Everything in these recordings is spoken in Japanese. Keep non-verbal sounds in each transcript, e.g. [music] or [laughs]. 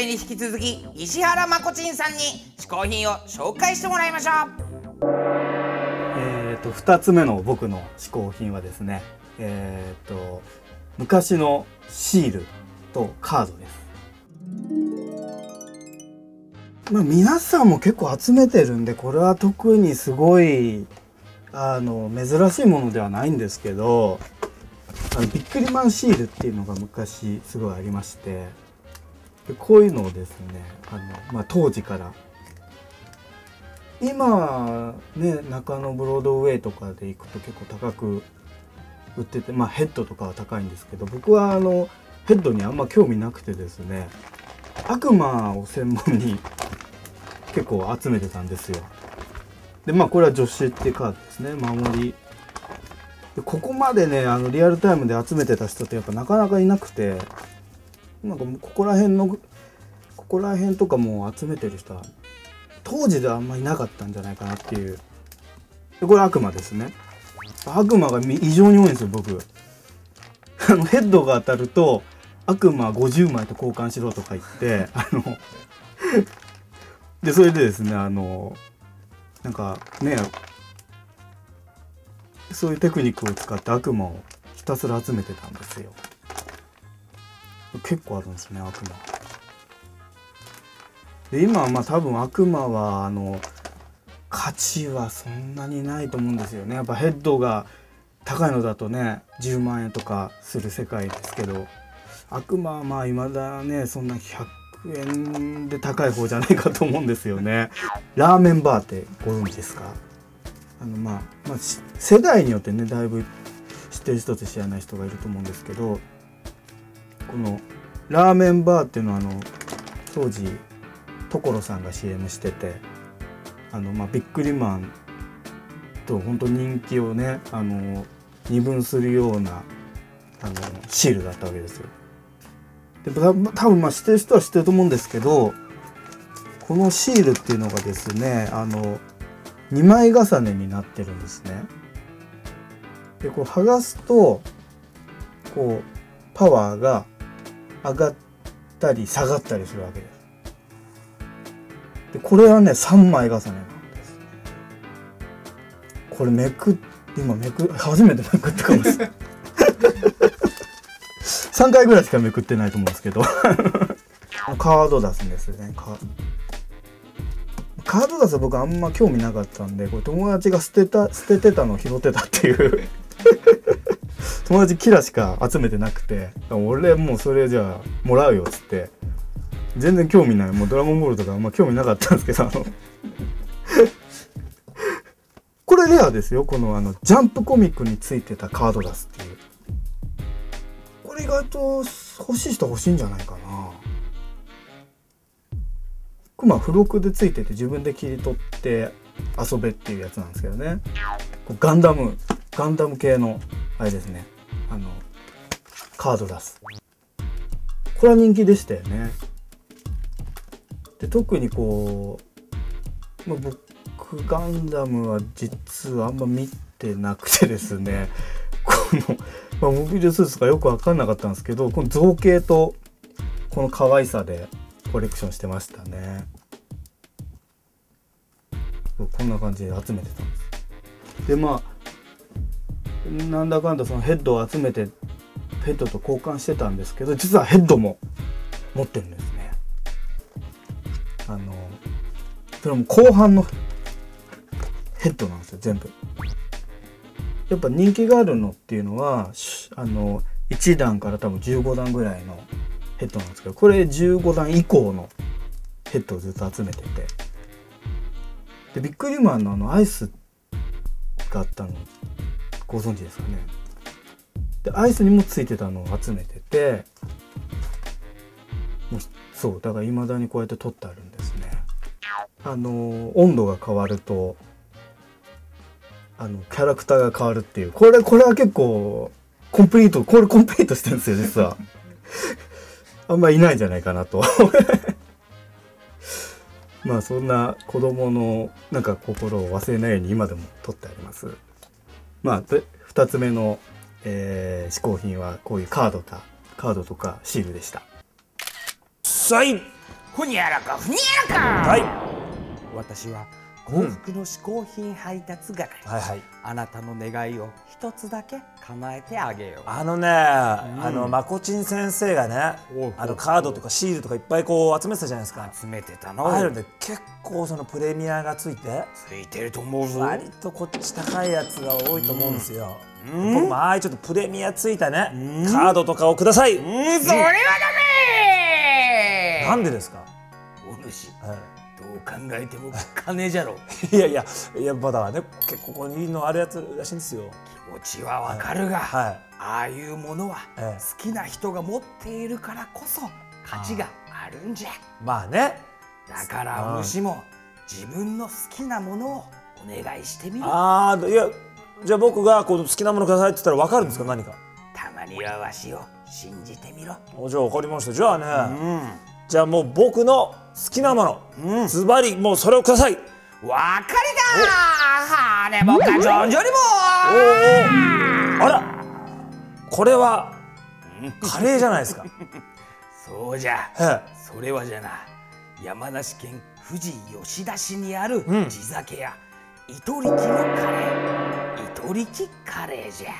回に引き続き石原まこちんさんに嗜好品を紹介してもらいましょう。えー、と2つ目の僕の嗜好品はですねえー、と昔のシールとカードです。まあ皆さんも結構集めてるんでこれは特にすごいあの珍しいものではないんですけどあのビックリマンシールっていうのが昔すごいありましてでこういうのをですねあの、まあ、当時から。今ね中野ブロードウェイとかで行くと結構高く売っててまあヘッドとかは高いんですけど僕はあのヘッドにあんま興味なくてですね悪魔を専門に結構集めてたんですよ。でまあこれは助手ってカードですね。守り。でここまでねあのリアルタイムで集めてた人ってやっぱなかなかいなくてなんかここら辺のここら辺とかも集めてる人は当時ではあんまいなかったんじゃないかなっていう。でこれ悪魔ですね。悪魔が異常に多いんですよ僕。あのヘッドが当たると悪魔50枚と交換しろとか言ってあのでそれでですねあのなんかねそういうテクニックを使って悪魔をひたすら集めてたんですよ。結構あるんですね悪魔。で今はまあ多分悪魔はあの価値はそんなにないと思うんですよね。やっぱヘッドが高いのだとね10万円とかする世界ですけど悪魔はまあ未だねそんな100円で高い方じゃないかと思うんですよね。ラーメンバーってご存知ですか？あのまあ、まあ、世代によってねだいぶ知ってる人と知らない人がいると思うんですけどこのラーメンバーっていうのはあの当時所さんが CM しててあの、まあ、ビックリマンと本当人気をねあの二分するようなあのシールだったわけですよ。で多分まあ知ってる人は知ってると思うんですけどこのシールっていうのがですねあの2枚重ねになってるんですね。でこう剥がすとこうパワーが上がったり下がったりするわけです。でこれはね3枚重ねなんです。これめく今めく初めてめくったかもしれない3回ぐらいしかめくってないと思うんですけど。[laughs] カード出すんですね。カード出す僕あんま興味なかったんでこれ友達が捨てた捨ててたのを拾ってたっていう。友達キラしか集めてなくて俺もうそれじゃあもらうよっつって。全然興味ない。もうドラゴンボールとかあんま興味なかったんですけど。あ [laughs] のこれレアですよ。このあのジャンプコミックについてたカード出すっていう。これ意外と欲しい人欲しいんじゃないかな。まあ付録でついてて自分で切り取って遊べっていうやつなんですけどね。ガンダムガンダム系のあれですね。カード出す。これは人気でしたよね。で特にこう、まあ、僕ガンダムは実はあんま見てなくてですね。[laughs] この、まあ、モビルスーツがよく分かんなかったんですけどこの造形とこの可愛さでコレクションしてましたね。こんな感じで集めてたんです。でまあなんだかんだそのヘッドを集めてヘッドと交換してたんですけど実はヘッドも持ってるんですね。あのそれも後半のヘッドなんですよ全部。やっぱ人気があるのっていうのはあの1段から多分15段ぐらいのヘッドなんですけどこれ15段以降のヘッドをずっと集めてて。でビックリマンのあのアイスがあったのご存知ですかね。でアイスにもついてたのを集めててもうそうだからいまだにこうやって取ってあるんですね。あの温度が変わるとあのキャラクターが変わるっていうこれこれは結構コンプリートこれコンプリートしてるんですよ実は。[laughs] あんまいないんじゃないかなと。[laughs] まあそんな子供のなんか心を忘れないように今でも取ってあります。まあ2つ目の、えー、嗜好品はこういうカードかカードとかシールでした。はいふにゃらかふにゃらか。はい。私は幸福の嗜好品配達係、はいはい。あなたの願いを一つだけ叶えてあげよう。あのね、あのまこちん先生がねあのカードとかシールとかいっぱいこう集めてたじゃないですか。集めてたの。ああいうので結構そのプレミアがついてついてると思うぞ。割とこっち高いやつが多いと思うんですよ、僕もああいうちょっとプレミアついたねカードとかをください、うん。それはダメなんでですか、お主。はどう考えても金じゃろ。い、[laughs] いやいやいやまだね結構ここにいいのあるやつらしいんですよ。気持ちはわかるが、はい。ああいうものはええ。好きな人が持っているからこそ価値があるんじゃ。まあね。だからお主も自分の好きなものをお願いしてみろああいやじゃあ僕がこの好きなものくださいって言ったら分かるんですか？何か。たまにはわしを信じてみろ。おじゃあ分かりました。じゃあね、うん。じゃあもう僕の好きなもの、ズバリもうそれをください。わかりだはねぼかじょんじょりもあら。これはカレーじゃないですか。[laughs] そうじゃ。えそれはじゃな山梨県富士吉田市にあるん。地酒屋、糸力のカレー。糸力カレーじゃ。え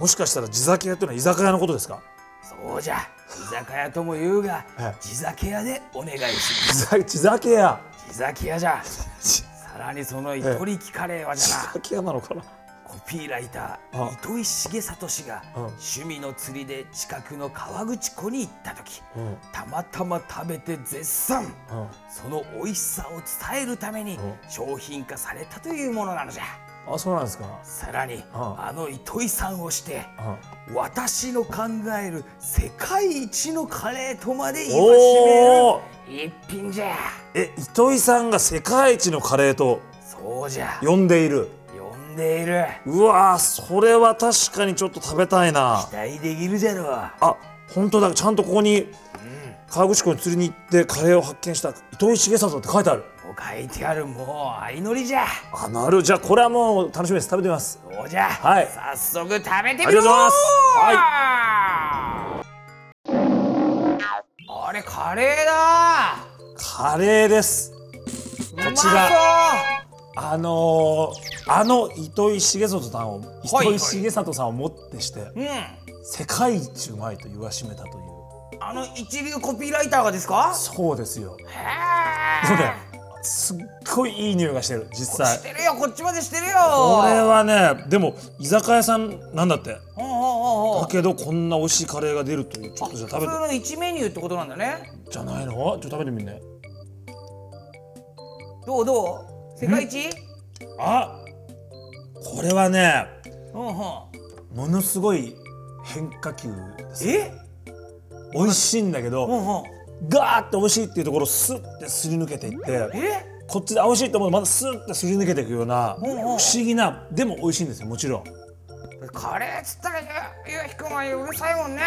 もしかしたら地酒屋っていうのは居酒屋のことですか？そうじゃ。地酒屋とも言うがええ。地酒屋でお願いします。地酒屋。地酒屋じゃ。[laughs] さらにその糸力カレーは地じゃな。酒屋なのかな。コピーライタあ。ー糸井重里氏がうん。趣味の釣りで近くの川口湖に行った時うん。たまたま食べて絶賛。うん。その美味しさを伝えるためにうん。商品化されたというものなのじゃあそうなんですか。さらにあ。あの糸井さんをしてうん私の考える世界一のカレーとまで言わしめる一品じゃ。え糸井さんが世界一のカレーとそうじゃ。呼んでいる。呼んでいる。うわーそれは確かにちょっと食べたいな。期待できるじゃろあ本当だ。ちゃんとここに川口湖に釣りに行ってカレーを発見した糸井重里って書いてある書いてあるもう相乗りじゃ。あなる。じゃあこれはもう楽しみです。食べてみます。そうじゃ、はい。早速食べてみろありがとうございます。あれカレーだ。カレーです。こちら。あのー、あの糸井重里さんをはい糸井重里さんをもってしてうん。世界一うまいと言わしめたという。あの一流コピーライターがですか？そうですよ。へでもねすっごいいい匂いがしてる実えし際てるよこっちまでしてるよ。これはねでも居酒屋さんなんだって。だけどこんな美味しいカレーが出るというちょっとじゃあ食べて。普通の一メニューってことなんだね。じゃないの？ちょっと食べてみんねどうどう？世界一？あこれはねものすごい変化球ですえ？美味しいんだけどガーって美味しいっていうところをスッてすり抜けていってえ？こっちであ美味しいと思うとまたスッてすり抜けていくような不思議なでも美味しいんですよもちろん。カレーっつったらゆゆうひくんはうるさいもんね。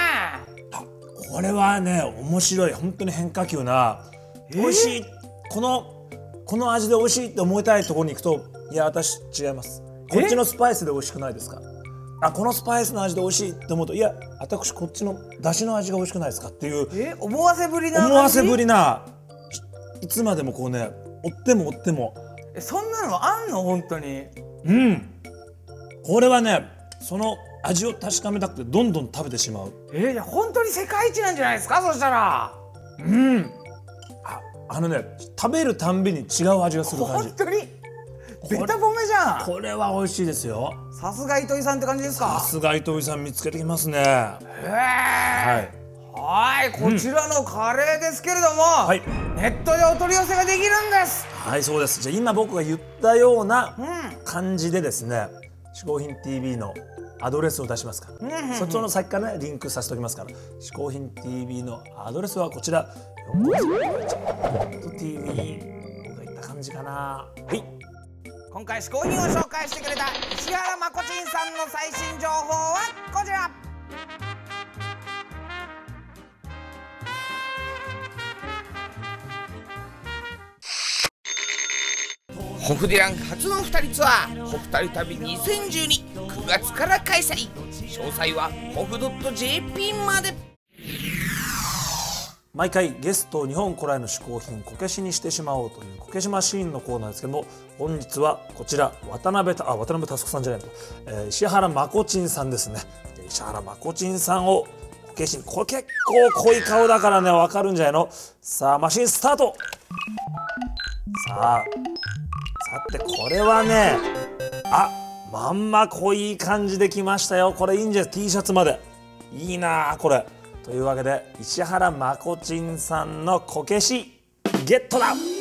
これはね面白い。本当に変化球な美味しい。このこの味で美味しいって思いたいところに行くといや私違います。こっちのスパイスで美味しくないですか？あこのスパイスの味で美味しいって思うといや私こっちの出汁の味が美味しくないですかっていうえ思わせぶりな思わせぶりりないいつまでもこうね追っても追っても。えそんなのあんの？本当に。うん。これはねその味を確かめたくてどんどん食べてしまう。えじゃあ本当に世界一なんじゃないですか？そしたら。うん。ああのね食べるたんびに違う味がする感じ。本当に？ベタ褒めじゃん。これは美味しいですよ。さすが糸井さんって感じですさかすが糸井さん見つけてきますね。へえ。はい。はいこちらのカレーですけれども、はい。ネットでお取り寄せができるんです。はいそうです。じゃあ今僕が言ったようなうん。感じでですね「嗜好品 TV」のアドレスを出しますから、うんうんそっちの先からねリンクさせておきますから「嗜好品 TV」のアドレスはこちら「4 5 TV」僕が言った感じかな。はい今回試行品を紹介してくれた石原まこちんさんの最新情報はこちら。ホフディラン初の二人ツアーホフタリ旅20129月から開催。詳細はホフ .jp まで。毎回ゲストを日本古来の嗜好品こけしにしてしまおうというこけしマシーンのコーナーですけども本日はこちら渡辺たあ渡辺佑さんじゃないの、えー石原まこちんさんですね。石原まこちんさんをこけしにこれ結構濃い顔だからねわかるんじゃないの？さあマシンスタート。さあさてこれはねあまんま濃い感じできましたよ。これいいんじゃない？T シャツまで。いいなこれ。というわけで石原まこちんさんのこけしゲットだ！